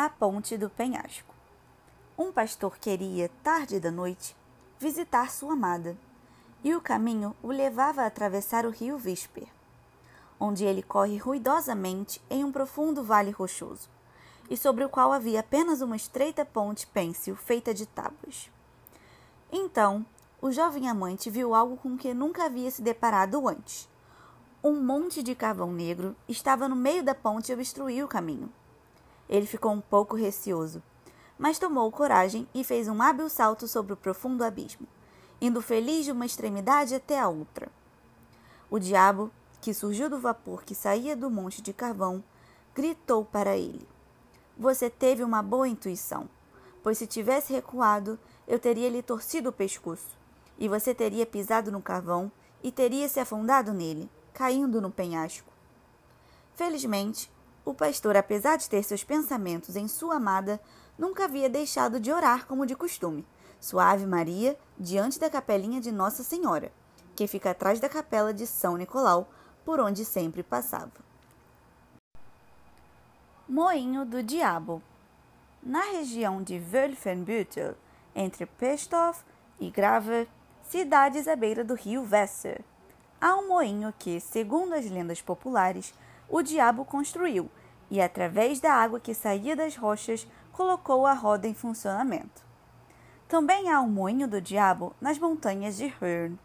A Ponte do Penhasco. Um pastor queria, tarde da noite, visitar sua amada, e o caminho o levava a atravessar o rio Visper, onde ele corre ruidosamente em um profundo vale rochoso, e sobre o qual havia apenas uma estreita ponte pêncil feita de tábuas. Então, o jovem amante viu algo com que nunca havia se deparado antes. Um monte de carvão negro estava no meio da ponte e obstruía o caminho. Ele ficou um pouco receoso, mas tomou coragem e fez um hábil salto sobre o profundo abismo, indo feliz de uma extremidade até a outra. O diabo, que surgiu do vapor que saía do monte de carvão, gritou para ele: Você teve uma boa intuição, pois se tivesse recuado, eu teria lhe torcido o pescoço, e você teria pisado no carvão e teria se afundado nele, caindo no penhasco. Felizmente, o pastor, apesar de ter seus pensamentos em sua amada, nunca havia deixado de orar como de costume. Suave Maria, diante da capelinha de Nossa Senhora, que fica atrás da capela de São Nicolau, por onde sempre passava. Moinho do Diabo Na região de Wölfenbüttel, entre Pestorf e Grave, cidades à beira do rio Weser, há um moinho que, segundo as lendas populares, o diabo construiu e, através da água que saía das rochas, colocou a roda em funcionamento. Também há um moinho do diabo nas montanhas de Hörn.